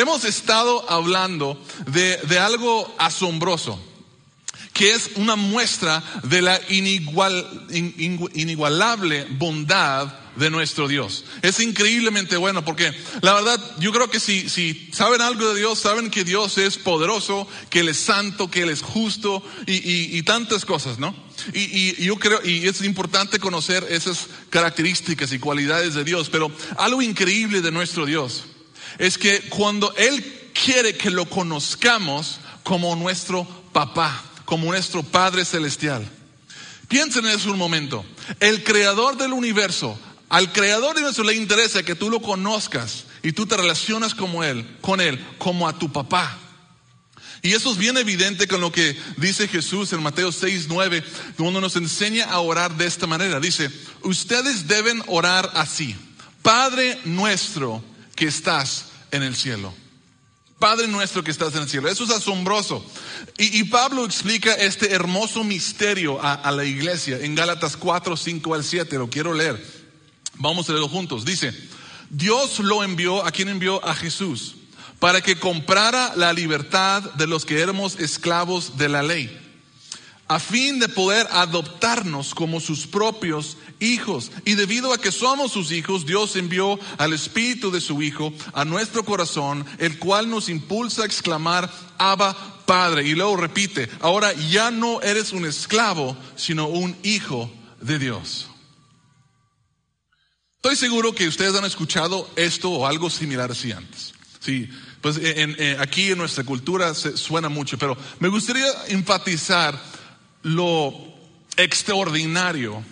hemos estado hablando de, de algo asombroso que es una muestra de la inigual, in- in- inigualable bondad de nuestro Dios. Es increíblemente bueno porque la verdad yo creo que si, si saben algo de Dios, saben que Dios es poderoso, que Él es santo, que Él es justo y, y- y tantas cosas, ¿no? Y- y yo creo, y es importante conocer esas características y cualidades de Dios, pero algo increíble de nuestro Dios es que cuando Él quiere que lo conozcamos como nuestro papá, como nuestro Padre Celestial. Piensen en eso un momento. El creador del universo, al creador del universo le interesa que tú lo conozcas y tú te relacionas como él, con él, como a tu papá. Y eso es bien evidente con lo que dice Jesús en Mateo 6, 9, cuando nos enseña a orar de esta manera. Dice, ustedes deben orar así. Padre nuestro que estás en el cielo. Padre nuestro que estás en el cielo. Eso es asombroso. Y, y Pablo explica este hermoso misterio a, a la iglesia en Gálatas 4, 5 al 7. Lo quiero leer. Vamos a leerlo juntos. Dice, Dios lo envió, ¿a quién envió? A Jesús, para que comprara la libertad de los que éramos esclavos de la ley a fin de poder adoptarnos como sus propios hijos. Y debido a que somos sus hijos, Dios envió al Espíritu de su Hijo a nuestro corazón, el cual nos impulsa a exclamar, Abba Padre. Y luego repite, ahora ya no eres un esclavo, sino un hijo de Dios. Estoy seguro que ustedes han escuchado esto o algo similar así antes. Sí, pues en- en- aquí en nuestra cultura se suena mucho, pero me gustaría enfatizar lo extraordinario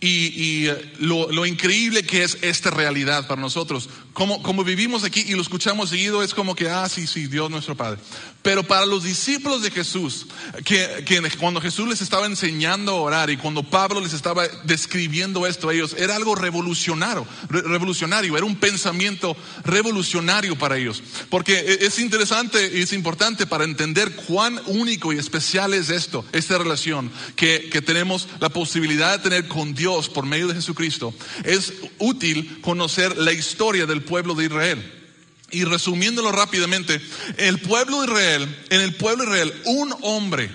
y, y, eh, lo, lo increíble que es esta realidad para nosotros. Como, como vivimos aquí y lo escuchamos seguido, es como que, ah, sí, sí, Dios nuestro Padre. Pero para los discípulos de Jesús, que, que cuando Jesús les estaba enseñando a orar y cuando Pablo les estaba describiendo esto a ellos, era algo revolucionario, re- revolucionario, era un pensamiento revolucionario para ellos. Porque e- es interesante y es importante para entender cuán único y especial es esto, esta relación que, que tenemos la posibilidad de tener con Dios por medio de Jesucristo. Es útil conocer la historia del pueblo de Israel. Y resumiéndolo rápidamente, el pueblo de Israel, en el pueblo de Israel, un hombre,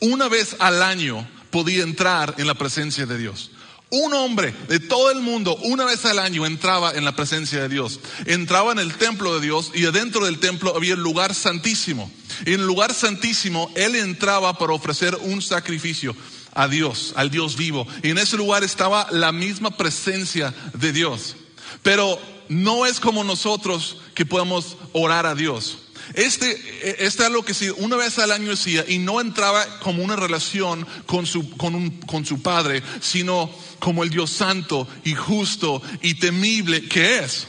una vez al año, podía entrar en la presencia de Dios. Un hombre de todo el mundo, una vez al año, entraba en la presencia de Dios. Entraba en el templo de Dios y adentro del templo había el lugar santísimo. En el lugar santísimo, él entraba para ofrecer un sacrificio a Dios, al Dios vivo. Y en ese lugar estaba la misma presencia de Dios. Pero no es como nosotros que podemos orar a Dios. Este, este es lo que sí, una vez al año decía, y no entraba como una relación con su, con, un, con su Padre, sino como el Dios santo y justo y temible que es.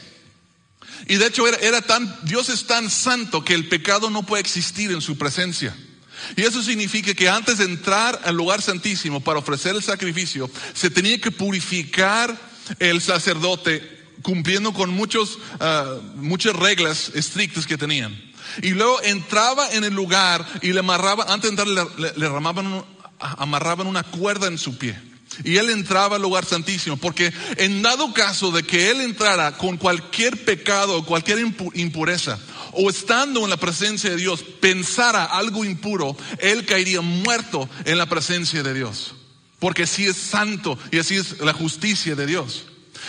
Y de hecho era, era tan, Dios es tan santo que el pecado no puede existir en su presencia. Y eso significa que antes de entrar al lugar santísimo para ofrecer el sacrificio, se tenía que purificar el sacerdote cumpliendo con muchos, ah, muchas reglas estrictas que tenían. Y luego entraba en el lugar y le amarraba, antes de entrar le, le- amarraban una cuerda en su pie. Y él entraba al lugar santísimo, porque en dado caso de que él entrara con cualquier pecado o cualquier impu- impureza, o estando en la presencia de Dios, pensara algo impuro, él caería muerto en la presencia de Dios. Porque así es santo y así es la justicia de Dios.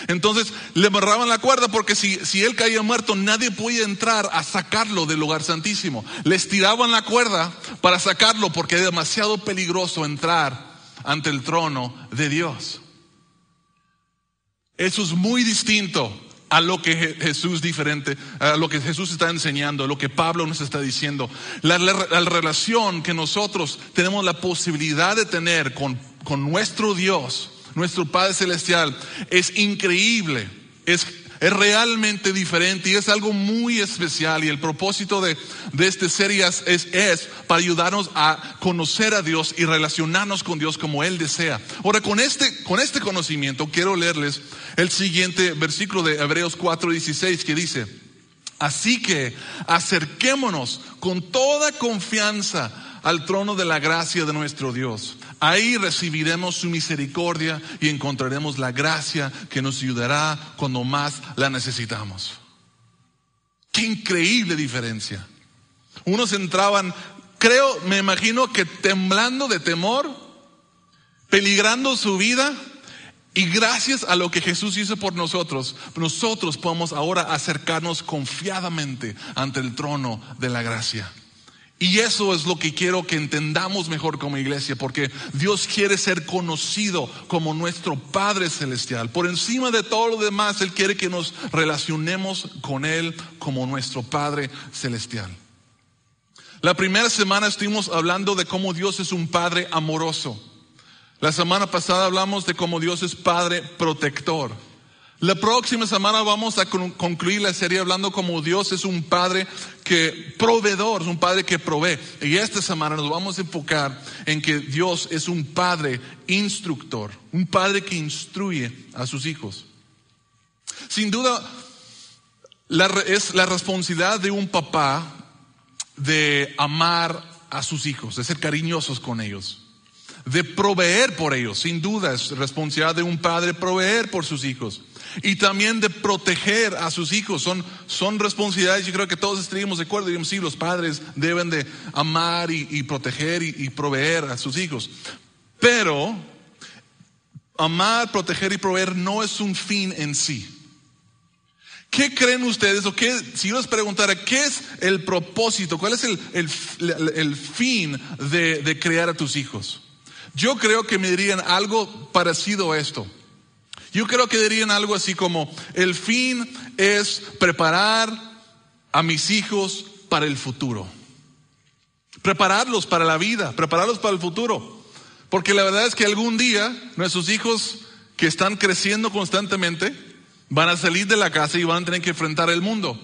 Entonces le amarraban la cuerda porque si, si él caía muerto nadie podía entrar a sacarlo del lugar santísimo. Les tiraban la cuerda para sacarlo porque era demasiado peligroso entrar ante el trono de Dios. Eso es muy distinto a lo que Je- Jesús diferente, a lo que Jesús está enseñando, a lo que Pablo nos está diciendo. La relación que nosotros tenemos la posibilidad de tener con, con nuestro Dios, nuestro Padre Celestial, es increíble, es, es realmente diferente y es algo muy especial. Y el propósito de, de este serie es, es, para ayudarnos a conocer a Dios y relacionarnos con Dios como Él desea. Ahora, con este, con este conocimiento, quiero leerles el siguiente versículo de Hebreos 4:16 que dice, Así que acerquémonos con toda confianza al trono de la gracia de nuestro Dios. Ahí recibiremos su misericordia y encontraremos la gracia que nos ayudará cuando más la necesitamos. Qué increíble diferencia. Unos entraban, creo, me imagino que temblando de temor, peligrando su vida, y gracias a lo que Jesús hizo por nosotros, nosotros podemos ahora acercarnos confiadamente ante el trono de la gracia. Y eso es lo que quiero que entendamos mejor como iglesia, porque Dios quiere ser conocido como nuestro Padre Celestial. Por encima de todo lo demás, Él quiere que nos relacionemos con Él como nuestro Padre Celestial. La primera semana estuvimos hablando de cómo Dios es un Padre amoroso. La semana pasada hablamos de cómo Dios es Padre protector. La próxima semana vamos a concluir la serie hablando como Dios es un Padre que proveedor, es un Padre que provee. Y esta semana nos vamos a enfocar en que Dios es un Padre instructor, un Padre que instruye a sus hijos. Sin duda, es la responsabilidad de un papá de amar a sus hijos, de ser cariñosos con ellos de proveer por ellos. Sin duda es responsabilidad de un padre proveer por sus hijos. Y también de proteger a sus hijos. Son, son responsabilidades, yo creo que todos estaríamos de acuerdo. Digamos, sí, los padres deben de amar y, proteger y, y proveer a sus hijos. Pero amar, proteger y proveer no es un fin en sí. ¿Qué creen ustedes? O qué, si yo les preguntara, ¿qué es el propósito? ¿Cuál es el, el, fin de, de crear a tus hijos? Yo creo que me dirían algo parecido a esto. Yo creo que dirían algo así como, el fin es preparar a mis hijos para el futuro. Prepararlos para la vida, prepararlos para el futuro. Porque la verdad es que algún día nuestros hijos que están creciendo constantemente van a salir de la casa y van a tener que enfrentar el mundo.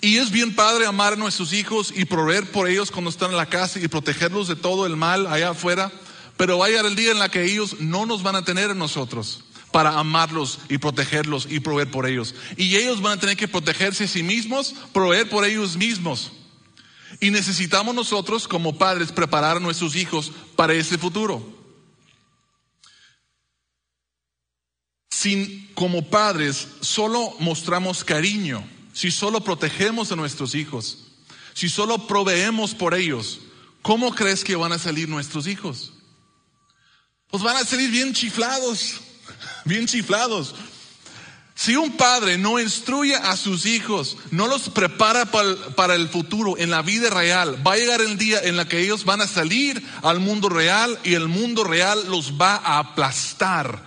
Y es bien padre amar a nuestros hijos y proveer por ellos cuando están en la casa y protegerlos de todo el mal allá afuera. Pero va a llegar el día en la que ellos no nos van a tener en nosotros para amarlos y protegerlos y proveer por ellos. Y ellos van a tener que protegerse a sí mismos, proveer por ellos mismos. Y necesitamos nosotros como padres preparar a nuestros hijos para ese futuro. Si como padres solo mostramos cariño, si solo protegemos a nuestros hijos, si solo proveemos por ellos, ¿cómo crees que van a salir nuestros hijos? pues van a salir bien chiflados, bien chiflados. Si un padre no instruye a sus hijos, no los prepara para el, futuro, en la vida real, va a llegar el día en la que ellos van a salir al mundo real y el mundo real los va a aplastar,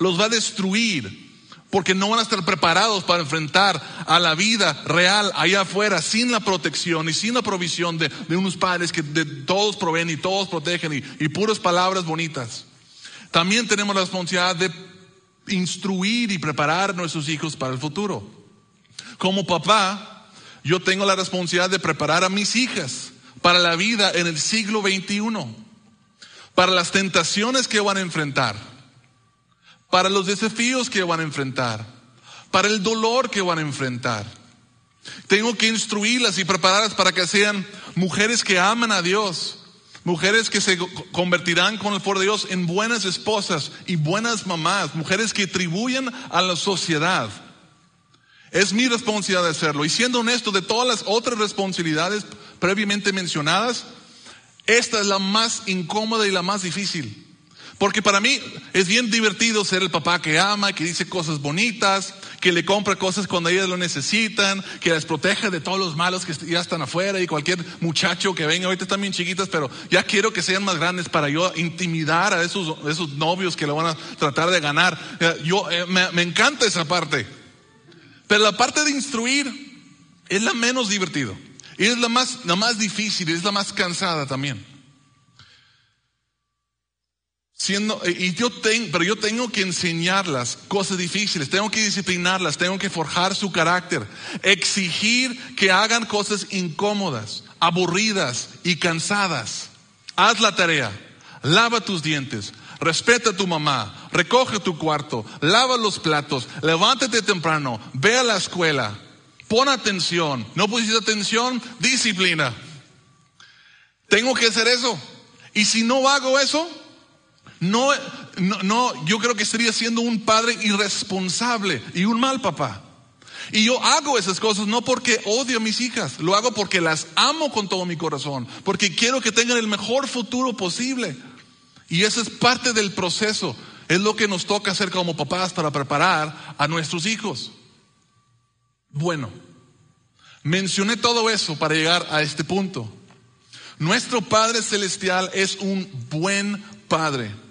los va a destruir, porque no van a estar preparados para enfrentar a la vida real allá afuera sin la protección y sin la provisión de, unos padres que de todos proveen y todos protegen y, y puras palabras bonitas. También tenemos la responsabilidad de instruir y preparar a nuestros hijos para el futuro. Como papá, yo tengo la responsabilidad de preparar a mis hijas para la vida en el siglo XXI, para las tentaciones que van a enfrentar, para los desafíos que van a enfrentar, para el dolor que van a enfrentar. Tengo que instruirlas y prepararlas para que sean mujeres que aman a Dios, Mujeres que se convertirán con el favor de Dios en buenas esposas y buenas mamás. Mujeres que tribuyen a la sociedad. Es mi responsabilidad hacerlo. Y siendo honesto, de todas las otras responsabilidades previamente mencionadas, esta es la más incómoda y la más difícil. Porque para mí es bien divertido ser el papá que ama, que dice cosas bonitas, que le compra cosas cuando ellas lo necesitan, que las protege de todos los malos que ya están afuera y cualquier muchacho que venga, ahorita están bien chiquitas, pero ya quiero que sean más grandes para yo intimidar a esos, esos novios que lo van a tratar de ganar. Yo, eh, me, encanta esa parte. Pero la parte de instruir es la menos divertido. Y es la más, la más difícil, es la más cansada también. Siendo, y yo tengo, pero yo tengo que enseñarlas cosas difíciles, tengo que disciplinarlas, tengo que forjar su carácter, exigir que hagan cosas incómodas, aburridas y cansadas. Haz la tarea, lava tus dientes, respeta a tu mamá, recoge tu cuarto, lava los platos, levántate temprano, ve a la escuela, pon atención, no pusiste atención, disciplina. Tengo que hacer eso. Y si no hago eso, no, no, yo creo que estaría siendo un padre irresponsable y un mal papá. Y yo hago esas cosas no porque odio a mis hijas, lo hago porque las amo con todo mi corazón, porque quiero que tengan el mejor futuro posible. Y eso es parte del proceso, es lo que nos toca hacer como papás para preparar a nuestros hijos. Bueno, mencioné todo eso para llegar a este punto. Nuestro Padre Celestial es un buen Padre.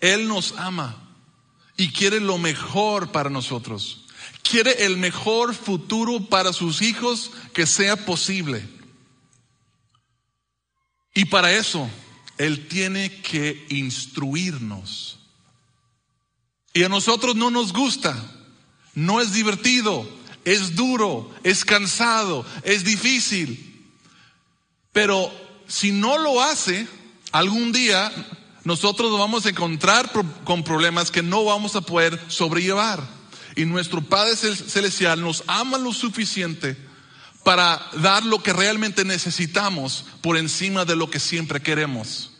Él nos ama y quiere lo mejor para nosotros. Quiere el mejor futuro para sus hijos que sea posible. Y para eso, Él tiene que instruirnos. Y a nosotros no nos gusta, no es divertido, es duro, es cansado, es difícil. Pero si no lo hace, algún día nosotros nos vamos a encontrar con problemas que no vamos a poder sobrellevar. Y nuestro Padre Celestial nos ama lo suficiente para dar lo que realmente necesitamos por encima de lo que siempre queremos.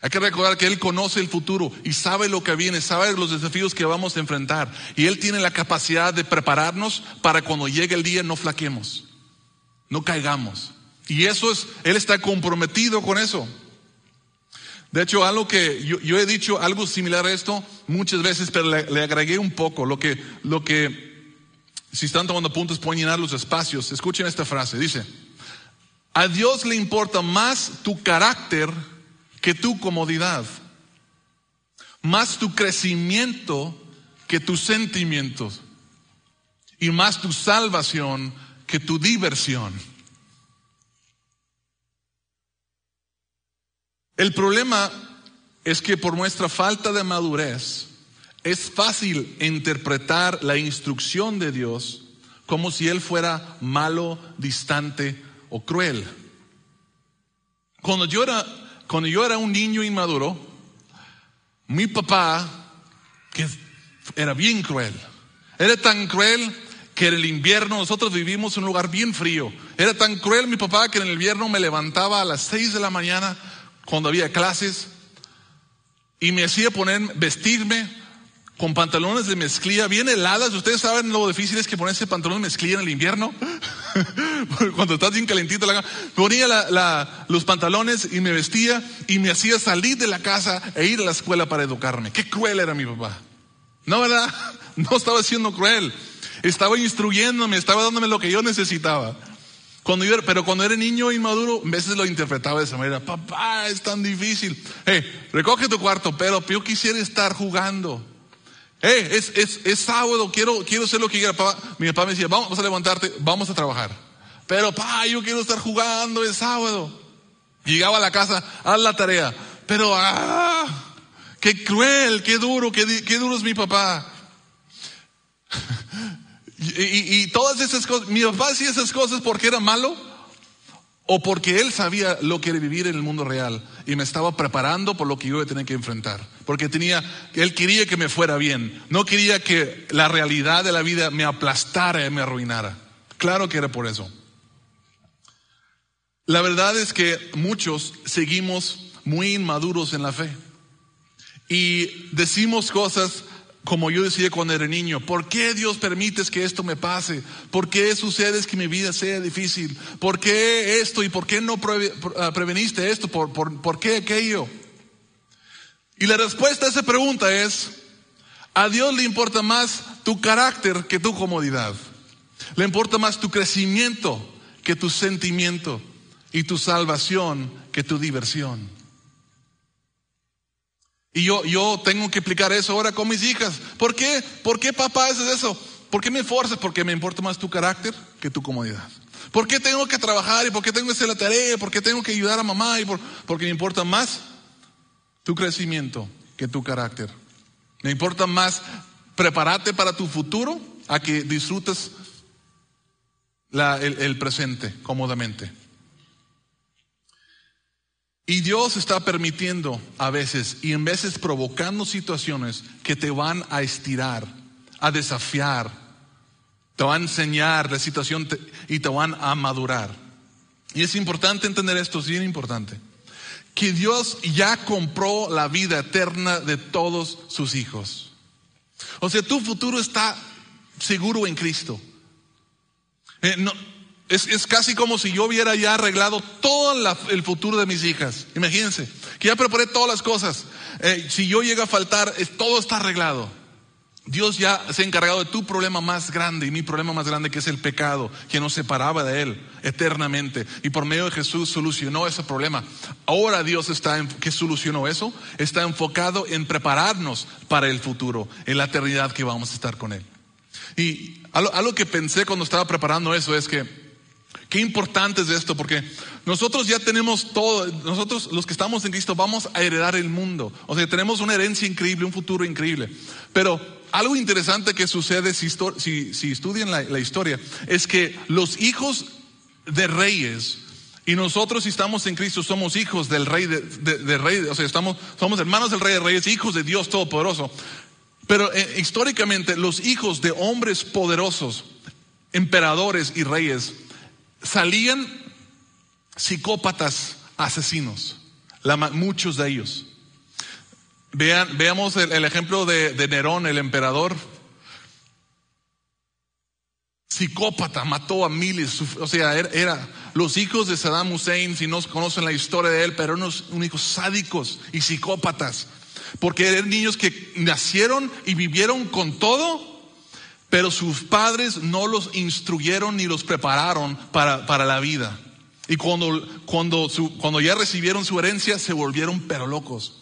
Hay que recordar que Él conoce el futuro y sabe lo que viene, sabe los desafíos que vamos a enfrentar. Y Él tiene la capacidad de prepararnos para cuando llegue el día no flaquemos no caigamos. Y eso es, Él está comprometido con eso. De hecho, algo que yo, he dicho algo similar a esto muchas veces, pero le, agregué un poco. Lo que, lo que, si están tomando puntos, pueden llenar los espacios. Escuchen esta frase. Dice, a Dios le importa más tu carácter que tu comodidad, más tu crecimiento que tus sentimientos y más tu salvación que tu diversión. El problema es que por nuestra falta de madurez es fácil interpretar la instrucción de Dios como si Él fuera malo, distante o cruel. Cuando yo era, cuando yo era un niño inmaduro, mi papá, que era bien cruel, era tan cruel que en el invierno nosotros vivimos en un lugar bien frío. Era tan cruel mi papá que en el invierno me levantaba a las seis de la mañana cuando había clases y me hacía poner, vestirme con pantalones de mezclilla bien heladas. Ustedes saben lo difícil es que ponerse pantalones de mezclilla en el invierno. Cuando estás bien calentito, la, ponía los pantalones y me vestía y me hacía salir de la casa e ir a la escuela para educarme. Qué cruel era mi papá. No, ¿verdad? No estaba siendo cruel. Estaba instruyéndome, estaba dándome lo que yo necesitaba. Cuando yo, pero cuando era niño inmaduro, a veces lo interpretaba de esa manera. Papá, es tan difícil. Hey, recoge tu cuarto, pero yo quisiera estar jugando. Hey, es, es, es sábado, quiero, quiero hacer lo que quiera. Papá, mi papá me decía, vamos a levantarte, vamos a trabajar. Pero, papá, yo quiero estar jugando, es sábado. Llegaba a la casa, haz la tarea. Pero, ah, qué cruel, qué duro, qué, qué duro es mi papá. Y, todas esas cosas, mi papá hacía esas cosas porque era malo o porque él sabía lo que era vivir en el mundo real y me estaba preparando por lo que yo iba a tener que enfrentar. Porque tenía, él quería que me fuera bien, no quería que la realidad de la vida me aplastara y me arruinara. Claro que era por eso. La verdad es que muchos seguimos muy inmaduros en la fe y decimos cosas como yo decía cuando era niño, ¿por qué Dios permites que esto me pase? ¿Por qué sucede que mi vida sea difícil? ¿Por qué esto y por qué no ah, preveniste esto? ¿Por, por qué aquello? Y la respuesta a esa pregunta es, a Dios le importa más tu carácter que tu comodidad. Le importa más tu crecimiento que tu sentimiento y tu salvación que tu diversión. Y yo, yo tengo que explicar eso ahora con mis hijas. ¿Por qué? ¿Por qué papá haces eso? ¿Por qué me forzas? Porque me importa más tu carácter que tu comodidad. ¿Por qué tengo que trabajar y por qué tengo que hacer la tarea? ¿Por qué tengo que ayudar a mamá? Y por, porque me importa más tu crecimiento que tu carácter. Me importa más prepararte para tu futuro a que disfrutes el presente cómodamente. Y Dios está permitiendo a veces y en veces provocando situaciones que te van a estirar, a desafiar, te van a enseñar la situación y te van a madurar. Y es importante entender esto, es bien importante, que Dios ya compró la vida eterna de todos sus hijos. O sea, tu futuro está seguro en Cristo. Eh, no, es, es, casi como si yo hubiera ya arreglado todo el futuro de mis hijas. Imagínense, que ya preparé todas las cosas. Eh, si yo llego a faltar, todo está arreglado. Dios ya se ha encargado de tu problema más grande y mi problema más grande que es el pecado que nos separaba de Él eternamente. Y por medio de Jesús solucionó ese problema. Ahora Dios está, en, solucionó eso, está enfocado en prepararnos para el futuro, en la eternidad que vamos a estar con Él. Y algo que pensé cuando estaba preparando eso es que Qué importante es esto, porque nosotros ya tenemos todo, nosotros los que estamos en Cristo vamos a heredar el mundo. O sea, tenemos una herencia increíble, un futuro increíble. Pero algo interesante que sucede si, si, si estudian la, la, historia es que los hijos de reyes y nosotros si estamos en Cristo somos hijos del rey de, de, de rey, o sea, estamos, somos hermanos del rey de reyes, hijos de Dios Todopoderoso. Pero eh, históricamente los hijos de hombres poderosos, emperadores y reyes, salían psicópatas asesinos, muchos de ellos. Vean, veamos el, ejemplo de, Nerón, el emperador. Psicópata, mató a miles, o sea, era, los hijos de Saddam Hussein, si no conocen la historia de él, pero unos, unos hijos sádicos y psicópatas, porque eran niños que nacieron y vivieron con todo, pero sus padres no los instruyeron ni los prepararon para, para la vida. Y cuando, cuando, cuando ya recibieron su herencia, se volvieron pero locos.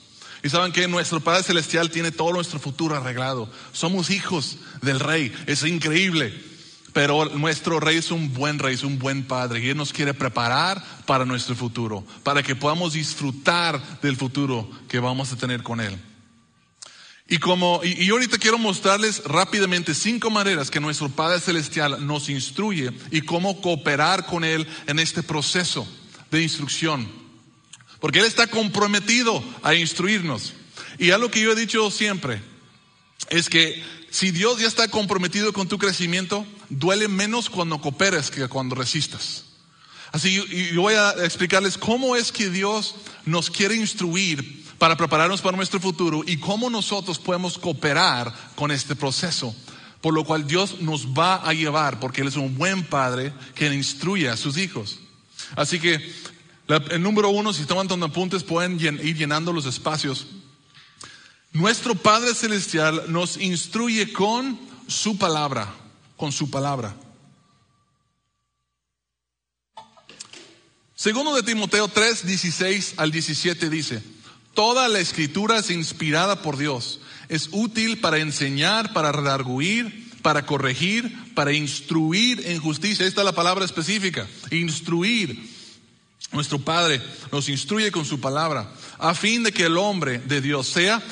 Y saben que nuestro Padre Celestial tiene todo nuestro futuro arreglado. Somos hijos del Rey. Es increíble. Pero nuestro Rey es un buen Rey, es un buen Padre. Y Él nos quiere preparar para nuestro futuro. Para que podamos disfrutar del futuro que vamos a tener con Él. Y como, y, y, ahorita quiero mostrarles rápidamente cinco maneras que nuestro Padre Celestial nos instruye y cómo cooperar con Él en este proceso de instrucción. Porque Él está comprometido a instruirnos. Y algo que yo he dicho siempre es que si Dios ya está comprometido con tu crecimiento, duele menos cuando cooperes que cuando resistas. Así yo voy a explicarles cómo es que Dios nos quiere instruir para prepararnos para nuestro futuro y cómo nosotros podemos cooperar con este proceso. Por lo cual Dios nos va a llevar, porque Él es un buen padre que instruye a sus hijos. Así que el número uno, si toman tomando apuntes, pueden ir llenando los espacios. Nuestro Padre Celestial nos instruye con su palabra, con su palabra. Segundo de Timoteo 3, 16 al 17 dice, Toda la escritura es inspirada por Dios. Es útil para enseñar, para redarguir, para corregir, para instruir en justicia. Esta es la palabra específica. Instruir. Nuestro Padre nos instruye con su palabra a fin de que el hombre de Dios sea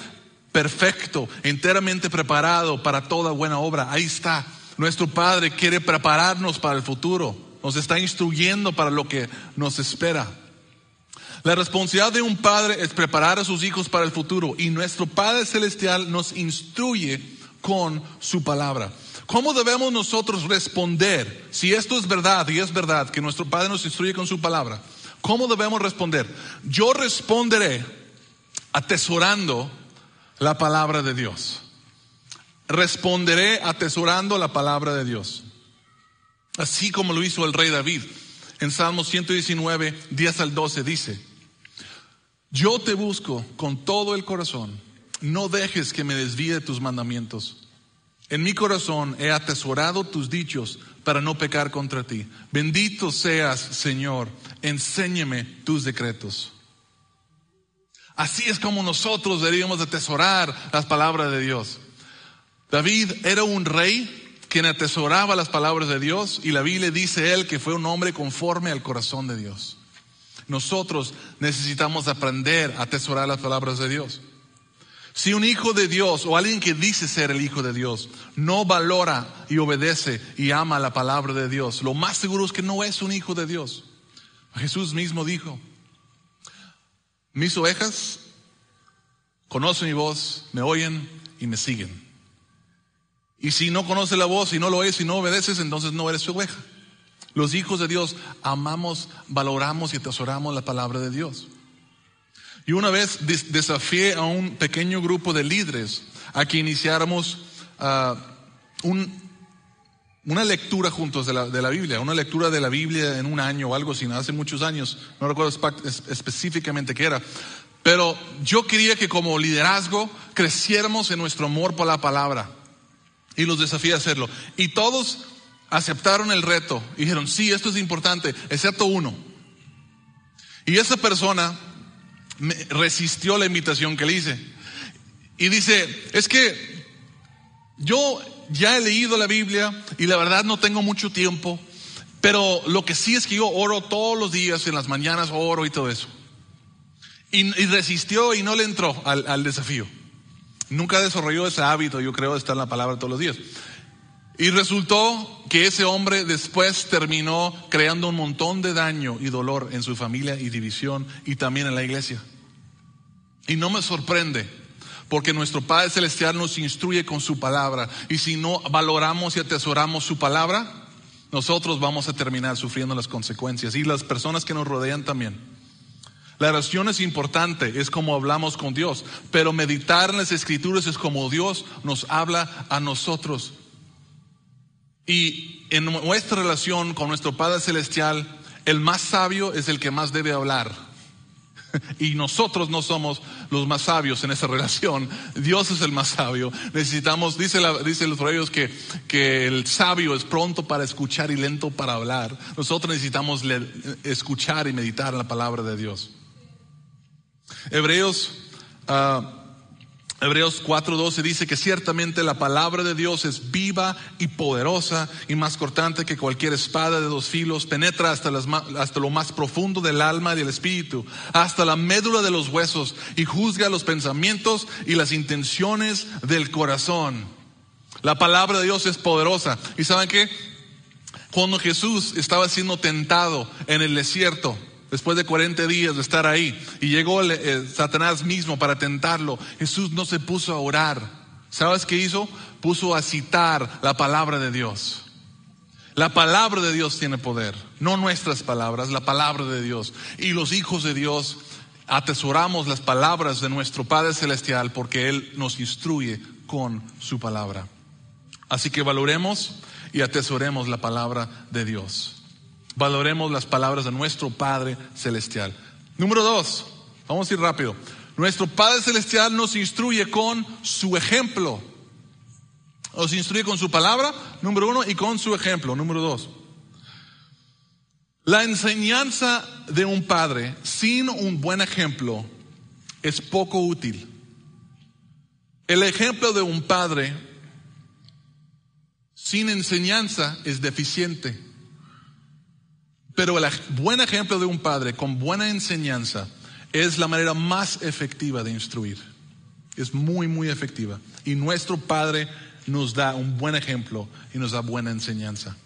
perfecto, enteramente preparado para toda buena obra. Ahí está. Nuestro Padre quiere prepararnos para el futuro. Nos está instruyendo para lo que nos espera. La responsabilidad de un padre es preparar a sus hijos para el futuro y nuestro Padre Celestial nos instruye con su palabra. ¿Cómo debemos nosotros responder si esto es verdad y es verdad que nuestro Padre nos instruye con su palabra? ¿Cómo debemos responder? Yo responderé atesorando la palabra de Dios. Responderé atesorando la palabra de Dios. Así como lo hizo el rey David. En Salmo 119, 10 al 12 dice, yo te busco con todo el corazón. No dejes que me desvíe de tus mandamientos. En mi corazón he atesorado tus dichos para no pecar contra ti. Bendito seas, Señor. Enséñeme tus decretos. Así es como nosotros deberíamos atesorar las palabras de Dios. David era un rey quien atesoraba las palabras de Dios y la Biblia dice él que fue un hombre conforme al corazón de Dios. Nosotros necesitamos aprender a atesorar las palabras de Dios. Si un hijo de Dios o alguien que dice ser el hijo de Dios no valora y obedece y ama la palabra de Dios, lo más seguro es que no es un hijo de Dios. Jesús mismo dijo, mis ovejas conocen mi voz, me oyen y me siguen. Y si no conoce la voz y no lo oyes y no obedeces, entonces no eres su oveja. Los hijos de Dios amamos, valoramos y atesoramos la palabra de Dios. Y una vez desafié a un pequeño grupo de líderes a que iniciáramos un, una lectura juntos de la, de la Biblia, una lectura de la Biblia en un año o algo así, hace muchos años, no recuerdo específicamente qué era, pero yo quería que como liderazgo creciéramos en nuestro amor por la palabra y los desafié a hacerlo. Y todos aceptaron el reto y dijeron, sí, esto es importante, excepto uno. Y esa persona resistió la invitación que le hice. Y dice, es que yo ya he leído la Biblia y la verdad no tengo mucho tiempo, pero lo que sí es que yo oro todos los días, en las mañanas oro y todo eso. Y, y resistió y no le entró al, al desafío. Nunca desarrolló ese hábito, yo creo, de estar en la palabra todos los días. Y resultó que ese hombre después terminó creando un montón de daño y dolor en su familia y división y también en la iglesia. Y no me sorprende, porque nuestro Padre Celestial nos instruye con su palabra. Y si no valoramos y atesoramos su palabra, nosotros vamos a terminar sufriendo las consecuencias y las personas que nos rodean también. La oración es importante, es como hablamos con Dios, pero meditar en las escrituras es como Dios nos habla a nosotros. Y en nuestra relación con nuestro Padre Celestial, el más sabio es el que más debe hablar. Y nosotros no somos los más sabios en esa relación. Dios es el más sabio. Necesitamos, dice, la, dice los proverbios que, que el sabio es pronto para escuchar y lento para hablar. Nosotros necesitamos escuchar y meditar la palabra de Dios. Hebreos, ah, Hebreos 4:12 dice que ciertamente la palabra de Dios es viva y poderosa y más cortante que cualquier espada de dos filos, penetra hasta, las hasta lo más profundo del alma y del espíritu, hasta la médula de los huesos y juzga los pensamientos y las intenciones del corazón. La palabra de Dios es poderosa. ¿Y saben qué? Cuando Jesús estaba siendo tentado en el desierto, después de 40 días de estar ahí, y llegó Satanás mismo para tentarlo, Jesús no se puso a orar. ¿Sabes qué hizo? Puso a citar la palabra de Dios. La palabra de Dios tiene poder, no nuestras palabras, la palabra de Dios. Y los hijos de Dios atesoramos las palabras de nuestro Padre Celestial porque Él nos instruye con su palabra. Así que valoremos y atesoremos la palabra de Dios. Valoremos las palabras de nuestro Padre Celestial. Número dos, vamos a ir rápido. Nuestro Padre Celestial nos instruye con su ejemplo. Nos instruye con su palabra, número uno, y con su ejemplo, número dos. La enseñanza de un padre sin un buen ejemplo es poco útil. El ejemplo de un padre sin enseñanza es deficiente. Pero el buen ejemplo de un padre con buena enseñanza es la manera más efectiva de instruir. Es muy, muy efectiva. Y nuestro Padre nos da un buen ejemplo y nos da buena enseñanza.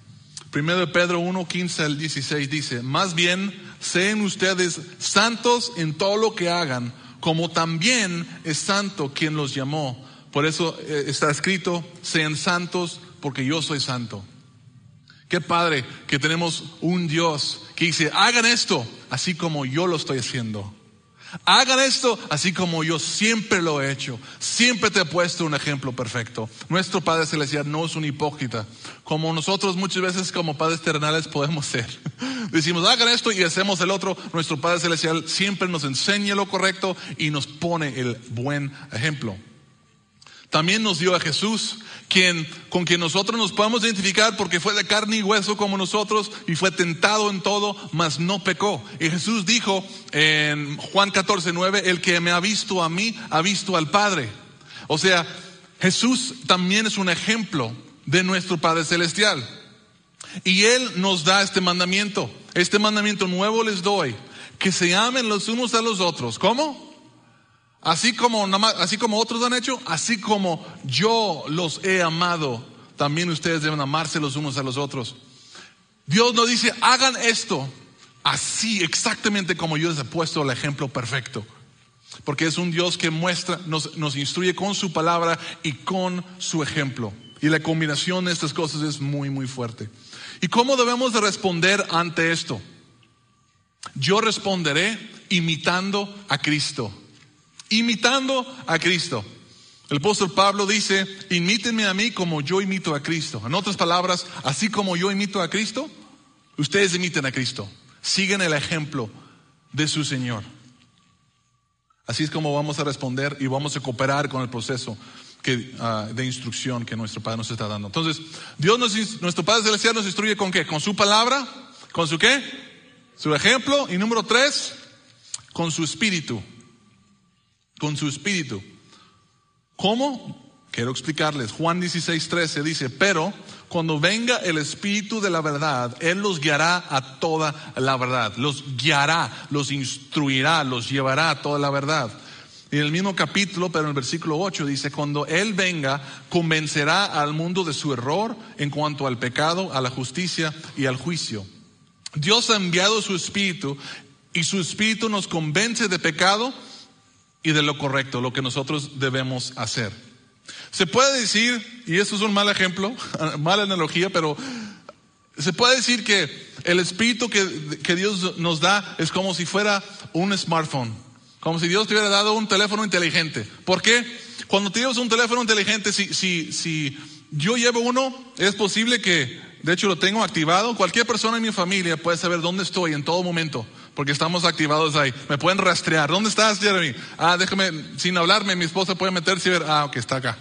Primero de Pedro 1, 15 al 16 dice, más bien sean ustedes santos en todo lo que hagan, como también es santo quien los llamó. Por eso eh, está escrito, sean santos porque yo soy santo. Qué padre que tenemos un Dios que dice, hagan esto así como yo lo estoy haciendo. Hagan esto así como yo siempre lo he hecho. Siempre te he puesto un ejemplo perfecto. Nuestro Padre Celestial no es un hipócrita. Como nosotros muchas veces como padres terrenales podemos ser. Decimos, hagan esto y hacemos el otro. Nuestro Padre Celestial siempre nos enseña lo correcto y nos pone el buen ejemplo. También nos dio a Jesús, quien, con quien nosotros nos podemos identificar porque fue de carne y hueso como nosotros y fue tentado en todo, mas no pecó. Y Jesús dijo en Juan 14, 9, el que me ha visto a mí, ha visto al Padre. O sea, Jesús también es un ejemplo de nuestro Padre Celestial. Y Él nos da este mandamiento. Este mandamiento nuevo les doy, que se amen los unos a los otros. ¿Cómo? Así como, así como otros han hecho, así como yo los he amado, también ustedes deben amarse los unos a los otros. Dios nos dice, hagan esto así, exactamente como yo les he puesto el ejemplo perfecto. Porque es un Dios que muestra, nos, nos instruye con su palabra y con su ejemplo. Y la combinación de estas cosas es muy, muy fuerte. ¿Y cómo debemos de responder ante esto? Yo responderé imitando a Cristo. Imitando a Cristo. El apóstol Pablo dice, imítenme a mí como yo imito a Cristo. En otras palabras, así como yo imito a Cristo, ustedes imiten a Cristo. Siguen el ejemplo de su Señor. Así es como vamos a responder y vamos a cooperar con el proceso ah, de instrucción que nuestro Padre nos está dando. Entonces, Dios, nuestro Padre Celestial nos instruye con qué? Con su palabra, con su qué? Su ejemplo. Y número tres, con su espíritu. Con su espíritu. ¿Cómo? Quiero explicarles. Juan 16, 13 dice, pero cuando venga el Espíritu de la verdad, Él los guiará a toda la verdad. Los guiará, los instruirá, los llevará a toda la verdad. Y en el mismo capítulo, pero en el versículo 8 dice, cuando Él venga, convencerá al mundo de su error en cuanto al pecado, a la justicia y al juicio. Dios ha enviado su Espíritu y su Espíritu nos convence de pecado y de lo correcto, lo que nosotros debemos hacer. Se puede decir, y esto es un mal ejemplo, mala analogía, pero se puede decir que el espíritu que, que, Dios nos da es como si fuera un smartphone, como si Dios te hubiera dado un teléfono inteligente. ¿Por qué? Cuando tienes un teléfono inteligente, si, si, si yo llevo uno, es posible que, de hecho lo tengo activado, cualquier persona en mi familia puede saber dónde estoy en todo momento porque estamos activados ahí. Me pueden rastrear. ¿Dónde estás, Jeremy? Ah, déjame, sin hablarme, mi esposa puede meterse y ver, ah, ok, está acá.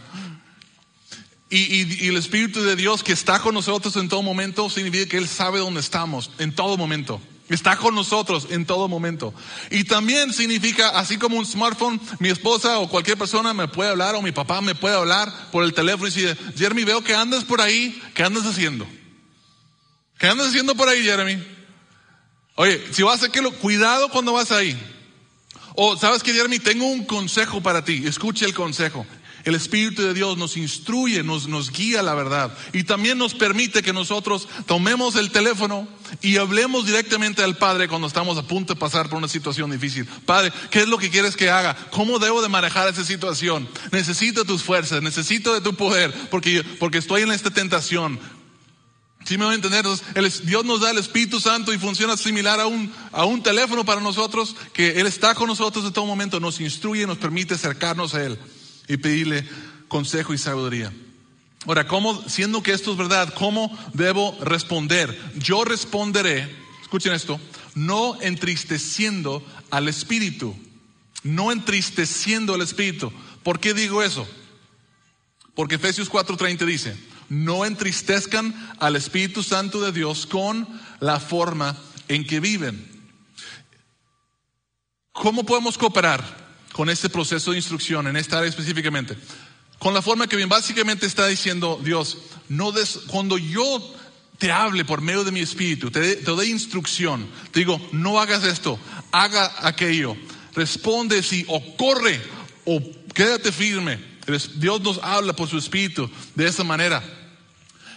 Y, el Espíritu de Dios que está con nosotros en todo momento significa que Él sabe dónde estamos, en todo momento. Está con nosotros en todo momento. Y también significa, así como un smartphone, mi esposa o cualquier persona me puede hablar o mi papá me puede hablar por el teléfono y decir, Jeremy, veo que andas por ahí, ¿qué andas haciendo? ¿Qué andas haciendo por ahí, Jeremy? Oye, si vas a hacerlo, cuidado cuando vas ahí. O, ¿sabes que Jeremy? Tengo un consejo para ti. Escuche el consejo. El Espíritu de Dios nos instruye, nos, nos guía la verdad y también nos permite que nosotros tomemos el teléfono y hablemos directamente al Padre cuando estamos a punto de pasar por una situación difícil. Padre, ¿qué es lo que quieres que haga? ¿Cómo debo de manejar esa situación? Necesito tus fuerzas, necesito de tu poder porque, porque estoy en esta tentación. ¿Sí me voy a entender? Dios nos da el Espíritu Santo y funciona similar a un, a un teléfono para nosotros, que Él está con nosotros en todo momento, nos instruye, nos permite acercarnos a Él y pedirle consejo y sabiduría. Ahora, ¿cómo, siendo que esto es verdad, cómo debo responder? Yo responderé, escuchen esto, no entristeciendo al Espíritu, no entristeciendo al Espíritu. ¿Por qué digo eso? Porque Efesios 4:30 dice, no entristezcan al Espíritu Santo de Dios con la forma en que viven. ¿Cómo podemos cooperar con este proceso de instrucción en esta área específicamente? Con la forma que. Básicamente está diciendo Dios, no des, cuando yo te hable por medio de mi espíritu, te, te doy instrucción, te digo, no hagas esto, haga aquello, responde si o corre o quédate firme. Dios nos habla por su espíritu de esa manera.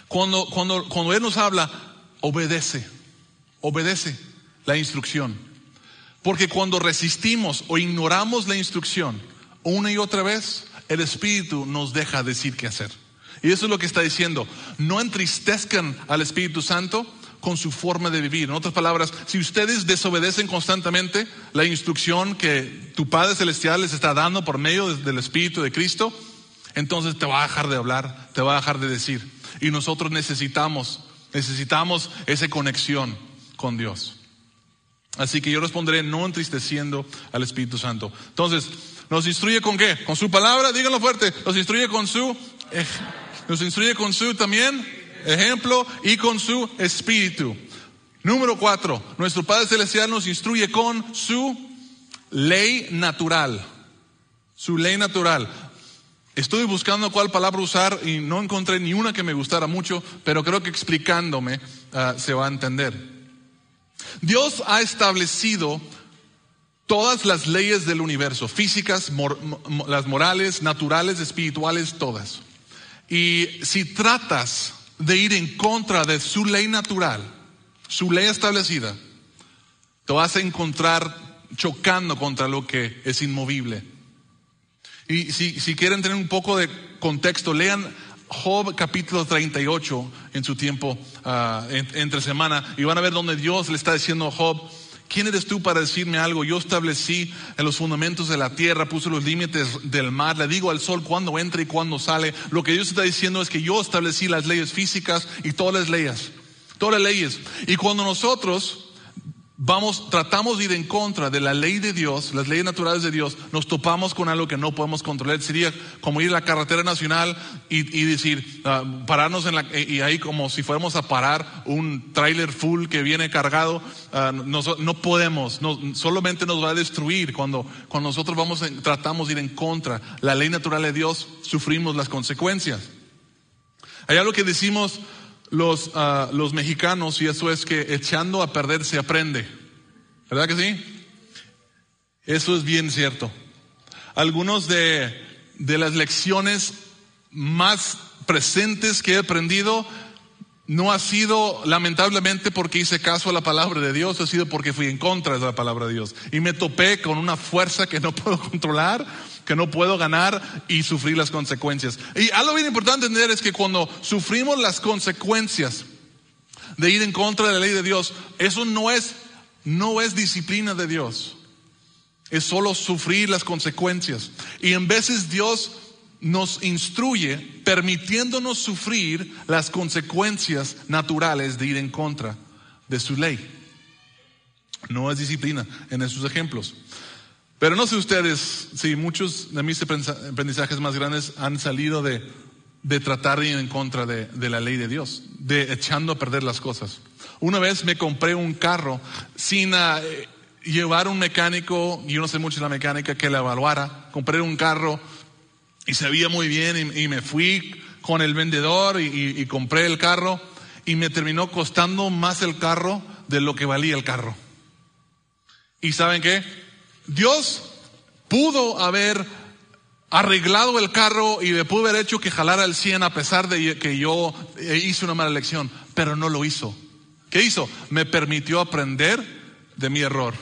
Cuando, cuando, cuando Él nos habla, obedece, obedece la instrucción. Porque cuando resistimos o ignoramos la instrucción una y otra vez, el Espíritu nos deja decir qué hacer. Y eso es lo que está diciendo. No entristezcan al Espíritu Santo con su forma de vivir. En otras palabras, si ustedes desobedecen constantemente la instrucción que tu Padre Celestial les está dando por medio del Espíritu de Cristo, entonces te va a dejar de hablar, te va a dejar de decir. Y nosotros necesitamos, necesitamos esa conexión con Dios. Así que yo responderé no entristeciendo al Espíritu Santo. Entonces, ¿nos instruye con qué? Con su palabra, díganlo fuerte. Nos instruye con su, nos instruye con su también ejemplo y con su espíritu. Número cuatro, nuestro Padre Celestial nos instruye con su ley natural. Su ley natural. Estuve buscando cuál palabra usar y no encontré ni una que me gustara mucho, pero creo que explicándome ah, se va a entender. Dios ha establecido todas las leyes del universo, físicas, las morales, naturales, espirituales, todas. Y si tratas de ir en contra de su ley natural, su ley establecida, te vas a encontrar chocando contra lo que es inmovible. Y si, si quieren tener un poco de contexto, lean Job capítulo 38 en su tiempo uh, entre semana y van a ver donde Dios le está diciendo a Job ¿quién eres tú para decirme algo? Yo establecí en los fundamentos de la tierra, puse los límites del mar, le digo al sol cuándo entra y cuándo sale. Lo que Dios está diciendo es que yo establecí las leyes físicas y todas las leyes, todas las leyes. Y cuando nosotros vamos, tratamos de ir en contra de la ley de Dios, las leyes naturales de Dios, nos topamos con algo que no podemos controlar. Sería como ir a la carretera nacional y, decir, ah, pararnos en la, y ahí como si fuéramos a parar un tráiler full que viene cargado, uh, no, podemos, no, solamente nos va a destruir cuando, cuando nosotros vamos tratamos de ir en contra. La ley natural de Dios, sufrimos las consecuencias. Hay algo que decimos, los, ah, los mexicanos y eso es que echando a perder se aprende. ¿Verdad que sí? Eso es bien cierto. Algunos de, de las lecciones más presentes que he aprendido no ha sido lamentablemente porque hice caso a la palabra de Dios, ha sido porque fui en contra de la palabra de Dios. Y me topé con una fuerza que no puedo controlar que no puedo ganar y sufrir las consecuencias. Y algo bien importante entender es que cuando sufrimos las consecuencias de ir en contra de la ley de Dios, eso no es, no es disciplina de Dios. Es solo sufrir las consecuencias. Y en veces Dios nos instruye permitiéndonos sufrir las consecuencias naturales de ir en contra de su ley. No es disciplina en esos ejemplos. Pero no sé ustedes, si muchos de mis aprendizajes más grandes han salido de, de tratar de ir en contra de, de, la ley de Dios, de echando a perder las cosas. Una vez me compré un carro sin uh, llevar un mecánico, yo no sé mucho de la mecánica, que la evaluara. Compré un carro y se veía muy bien y, y me fui con el vendedor y, y, y compré el carro y me terminó costando más el carro de lo que valía el carro. ¿Y saben qué? Dios pudo haber arreglado el carro y me pudo haber hecho que jalara el 100 a pesar de que yo hice una mala elección, pero no lo hizo. ¿Qué hizo? Me permitió aprender de mi error.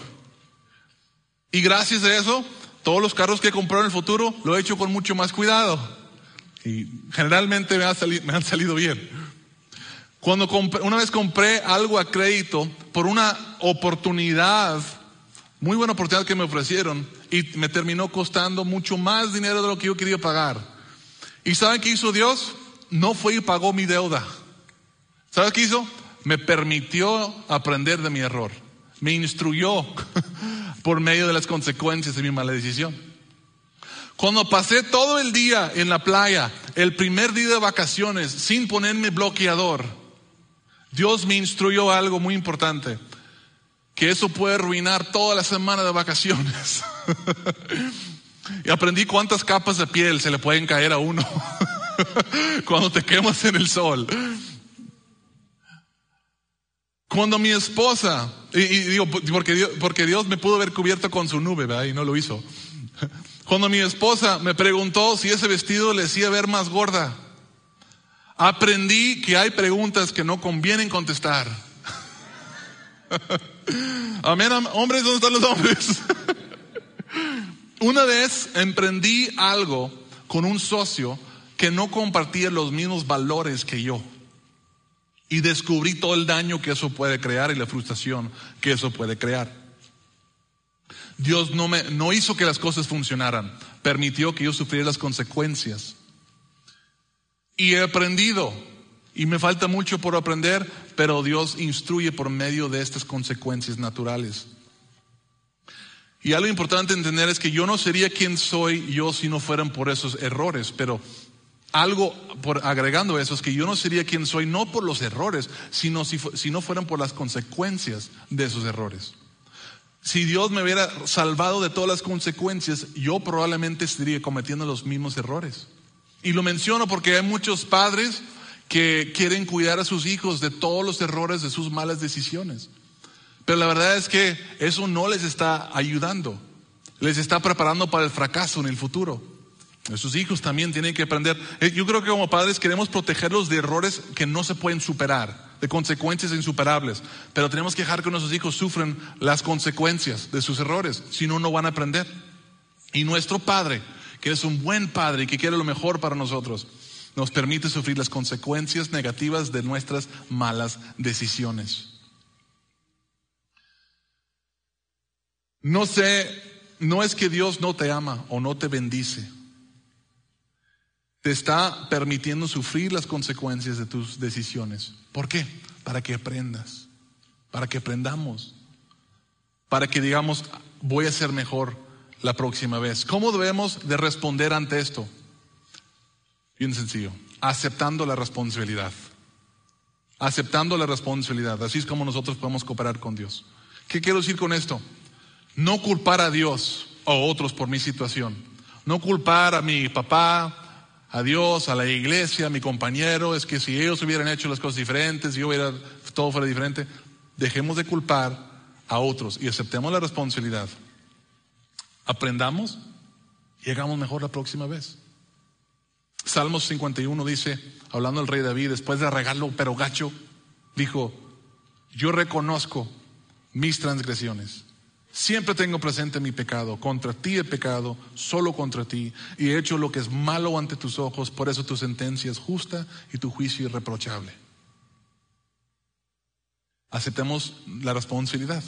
Y gracias a eso, todos los carros que he comprado en el futuro lo he hecho con mucho más cuidado. Y generalmente me, me han salido bien. Cuando una vez compré algo a crédito por una oportunidad muy buena oportunidad que me ofrecieron y me terminó costando mucho más dinero de lo que yo quería pagar. ¿Y saben qué hizo Dios? No fue y pagó mi deuda. ¿Saben qué hizo? Me permitió aprender de mi error. Me instruyó por medio de las consecuencias de mi mala decisión. Cuando pasé todo el día en la playa, el primer día de vacaciones, sin ponerme bloqueador, Dios me instruyó algo muy importante que eso puede arruinar toda la semana de vacaciones. y aprendí cuántas capas de piel se le pueden caer a uno cuando te quemas en el sol. Cuando mi esposa, y, digo, porque Dios, porque Dios me pudo haber cubierto con su nube, ¿verdad? Y no lo hizo. Cuando mi esposa me preguntó si ese vestido le hacía ver más gorda, aprendí que hay preguntas que no convienen contestar. Amén, hombres, ¿dónde están los hombres? Una vez emprendí algo con un socio que no compartía los mismos valores que yo. Y descubrí todo el daño que eso puede crear y la frustración que eso puede crear. Dios no, me, no hizo que las cosas funcionaran, permitió que yo sufriera las consecuencias. Y he aprendido y me falta mucho por aprender, pero Dios instruye por medio de estas consecuencias naturales. Y algo importante entender es que yo no sería quien soy yo si no fueran por esos errores, pero algo por agregando eso es que yo no sería quien soy no por los errores, sino si, si no fueran por las consecuencias de esos errores. Si Dios me hubiera salvado de todas las consecuencias, yo probablemente estaría cometiendo los mismos errores. Y lo menciono porque hay muchos padres que quieren cuidar a sus hijos de todos los errores de sus malas decisiones. Pero la verdad es que eso no les está ayudando, les está preparando para el fracaso en el futuro. Sus hijos también tienen que aprender. Eh, yo creo que como padres queremos protegerlos de errores que no se pueden superar, de consecuencias insuperables. Pero tenemos que dejar que nuestros hijos sufran las consecuencias de sus errores, si no, no van a aprender. Y nuestro Padre, que es un buen Padre y que quiere lo mejor para nosotros, nos permite sufrir las consecuencias negativas de nuestras malas decisiones. No sé, no es que Dios no te ama o no te bendice. Te está permitiendo sufrir las consecuencias de tus decisiones. ¿Por qué? Para que aprendas, para que aprendamos, para que digamos, voy a ser mejor la próxima vez. ¿Cómo debemos de responder ante esto? Bien sencillo, aceptando la responsabilidad. Aceptando la responsabilidad. Así es como nosotros podemos cooperar con Dios. ¿Qué quiero decir con esto? No culpar a Dios o otros por mi situación. No culpar a mi papá, a Dios, a la iglesia, a mi compañero. Es que si ellos hubieran hecho las cosas diferentes, si yo hubiera, todo fuera diferente. Dejemos de culpar a otros y aceptemos la responsabilidad. Aprendamos y hagamos mejor la próxima vez. Salmos 51 dice, hablando del rey David, después de regalo pero gacho, dijo, yo reconozco mis transgresiones. Siempre tengo presente mi pecado. Contra ti he pecado, solo contra ti. Y he hecho lo que es malo ante tus ojos. Por eso tu sentencia es justa y tu juicio irreprochable. Aceptemos la responsabilidad.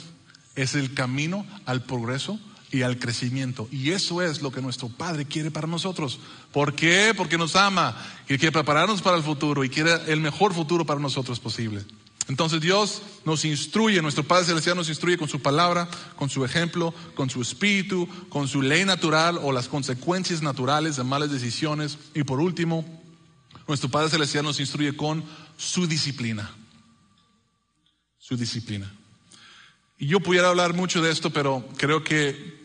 Es el camino al progreso y al crecimiento. Y eso es lo que nuestro Padre quiere para nosotros. ¿Por qué? Porque nos ama y quiere prepararnos para el futuro y quiere el mejor futuro para nosotros posible. Entonces Dios nos instruye, nuestro Padre Celestial nos instruye con su palabra, con su ejemplo, con su espíritu, con su ley natural o las consecuencias naturales de malas decisiones. Y por último, nuestro Padre Celestial nos instruye con su disciplina. Su disciplina. Y yo pudiera hablar mucho de esto, pero creo que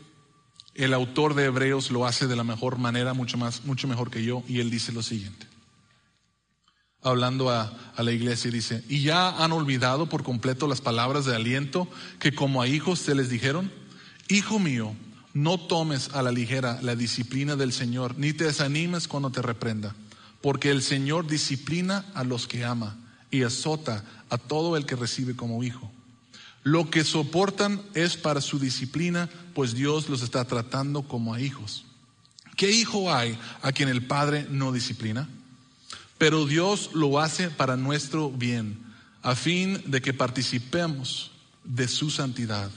el autor de Hebreos lo hace de la mejor manera, mucho más, mucho mejor que yo, y él dice lo siguiente. Hablando a, a la iglesia, dice, ¿y ya han olvidado por completo las palabras de aliento que como a hijos se les dijeron? Hijo mío, no tomes a la ligera la disciplina del Señor, ni te desanimes cuando te reprenda, porque el Señor disciplina a los que ama y azota a todo el que recibe como hijo. Lo que soportan es para su disciplina, pues Dios los está tratando como a hijos. ¿Qué hijo hay a quien el Padre no disciplina? Pero Dios lo hace para nuestro bien, a fin de que participemos de su santidad.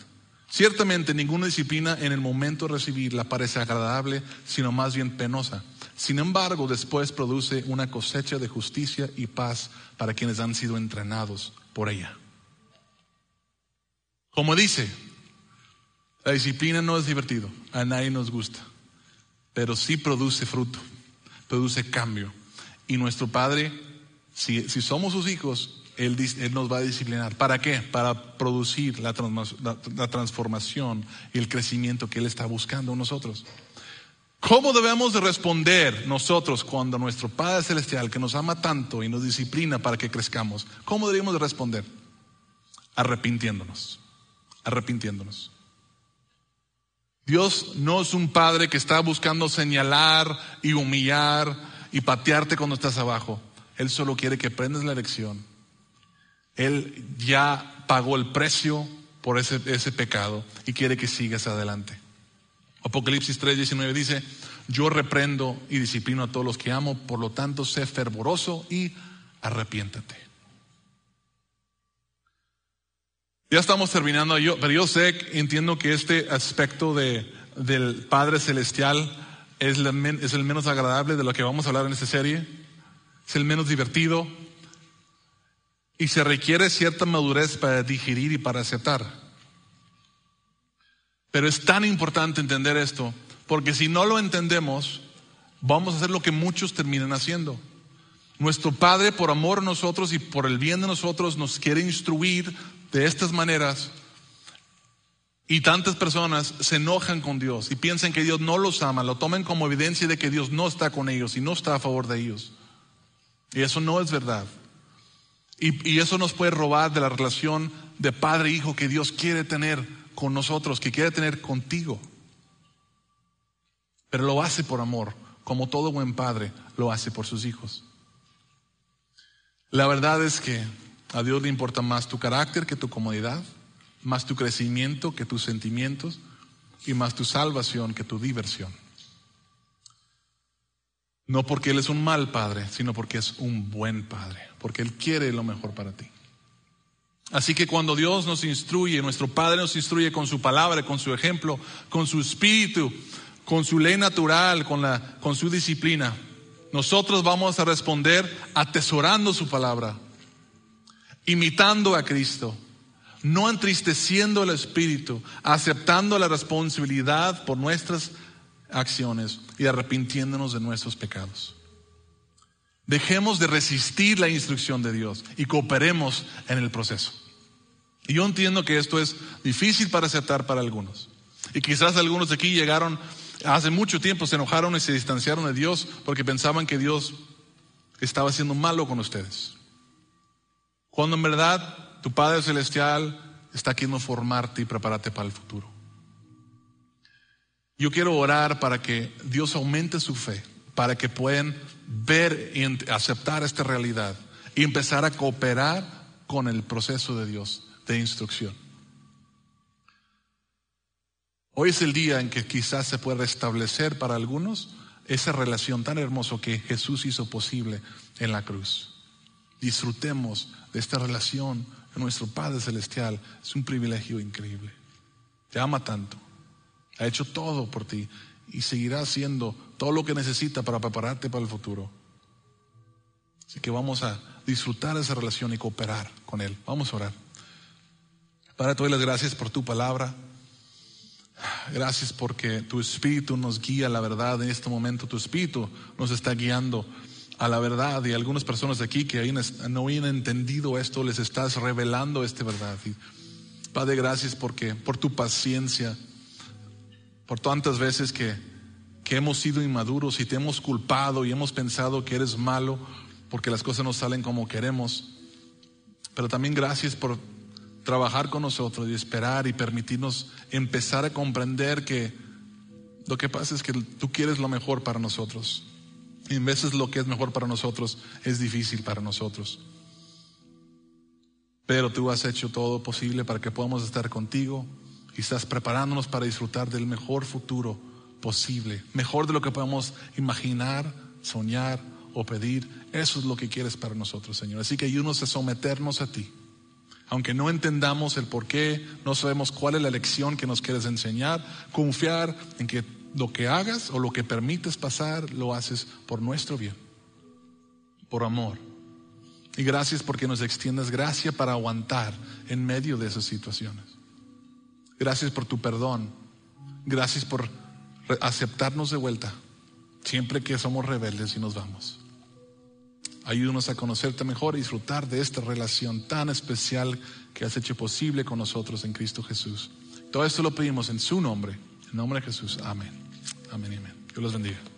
Ciertamente ninguna disciplina en el momento de recibirla parece agradable, sino más bien penosa. Sin embargo, después produce una cosecha de justicia y paz para quienes han sido entrenados por ella. Como dice, la disciplina no es divertido, a nadie nos gusta, pero sí produce fruto, produce cambio. Y nuestro Padre, si, somos sus hijos, él, nos va a disciplinar. ¿Para qué? Para producir la, la transformación y el crecimiento que Él está buscando en nosotros. ¿Cómo debemos de responder nosotros cuando nuestro Padre Celestial, que nos ama tanto y nos disciplina para que crezcamos, cómo debemos de responder? Arrepintiéndonos arrepintiéndonos. Dios no es un padre que está buscando señalar y humillar y patearte cuando estás abajo. Él solo quiere que aprendas la lección. Él ya pagó el precio por ese, ese pecado y quiere que sigas adelante. Apocalipsis 3:19 dice, yo reprendo y disciplino a todos los que amo, por lo tanto sé fervoroso y arrepiéntate. Ya estamos terminando, yo, pero yo sé, entiendo que este aspecto de, del Padre Celestial es, es el menos agradable de lo que vamos a hablar en esta serie, es el menos divertido y se requiere cierta madurez para digerir y para aceptar. Pero es tan importante entender esto, porque si no lo entendemos, vamos a hacer lo que muchos terminan haciendo. Nuestro Padre, por amor a nosotros y por el bien de nosotros, nos quiere instruir de estas maneras y tantas personas se enojan con Dios y piensan que Dios no los ama, lo tomen como evidencia de que Dios no está con ellos y no está a favor de ellos. Y eso no es verdad. Y, eso nos puede robar de la relación de padre e hijo que Dios quiere tener con nosotros, que quiere tener contigo. Pero lo hace por amor, como todo buen padre lo hace por sus hijos. La verdad es que a Dios le importa más tu carácter que tu comodidad, más tu crecimiento que tus sentimientos y más tu salvación que tu diversión. No porque Él es un mal padre, sino porque es un buen padre, porque Él quiere lo mejor para ti. Así que cuando Dios nos instruye, nuestro Padre nos instruye con su palabra, con su ejemplo, con su espíritu, con su ley natural, con, la, con su disciplina, nosotros vamos a responder atesorando su palabra, imitando a Cristo, no entristeciendo el espíritu, aceptando la responsabilidad por nuestras acciones y arrepintiéndonos de nuestros pecados. Dejemos de resistir la instrucción de Dios y cooperemos en el proceso. Y yo entiendo que esto es difícil para aceptar para algunos. Y quizás algunos de aquí llegaron hace mucho tiempo, se enojaron y se distanciaron de Dios porque pensaban que Dios estaba siendo malo con ustedes. Cuando en verdad tu Padre Celestial está queriendo formarte y prepararte para el futuro. Yo quiero orar para que Dios aumente su fe, para que puedan ver y aceptar esta realidad y empezar a cooperar con el proceso de Dios de instrucción. Hoy es el día en que quizás se puede restablecer para algunos esa relación tan hermosa que Jesús hizo posible en la cruz. Disfrutemos de esta relación con nuestro Padre Celestial. Es un privilegio increíble. Te ama tanto. Ha hecho todo por ti y seguirá haciendo todo lo que necesita para prepararte para el futuro. Así que vamos a disfrutar de esa relación y cooperar con Él. Vamos a orar. Padre, te doy las gracias por tu palabra. Gracias porque tu Espíritu nos guía la verdad en este momento. Tu Espíritu nos está guiando a la verdad. Y algunas personas aquí que no habían entendido esto, les estás revelando esta verdad. Padre, gracias porque, por tu paciencia por tantas veces que, que hemos sido inmaduros y te hemos culpado y hemos pensado que eres malo porque las cosas no salen como queremos. Pero también gracias por trabajar con nosotros y esperar y permitirnos empezar a comprender que lo que pasa es que tú quieres lo mejor para nosotros. Y en veces lo que es mejor para nosotros es difícil para nosotros. Pero tú has hecho todo posible para que podamos estar contigo y estás preparándonos para disfrutar del mejor futuro posible, mejor de lo que podemos imaginar, soñar o pedir. Eso es lo que quieres para nosotros, Señor. Así que ayúdanos a someternos a ti. Aunque no entendamos el por qué, no sabemos cuál es la lección que nos quieres enseñar, confiar en que lo que hagas o lo que permites pasar lo haces por nuestro bien, por amor. Y gracias porque nos extiendes gracia para aguantar en medio de esas situaciones. Gracias por tu perdón. Gracias por aceptarnos de vuelta siempre que somos rebeldes y nos vamos. Ayúdanos a conocerte mejor y disfrutar de esta relación tan especial que has hecho posible con nosotros en Cristo Jesús. Todo esto lo pedimos en su nombre, en nombre de Jesús. Amén. Amén amén. Dios los bendiga.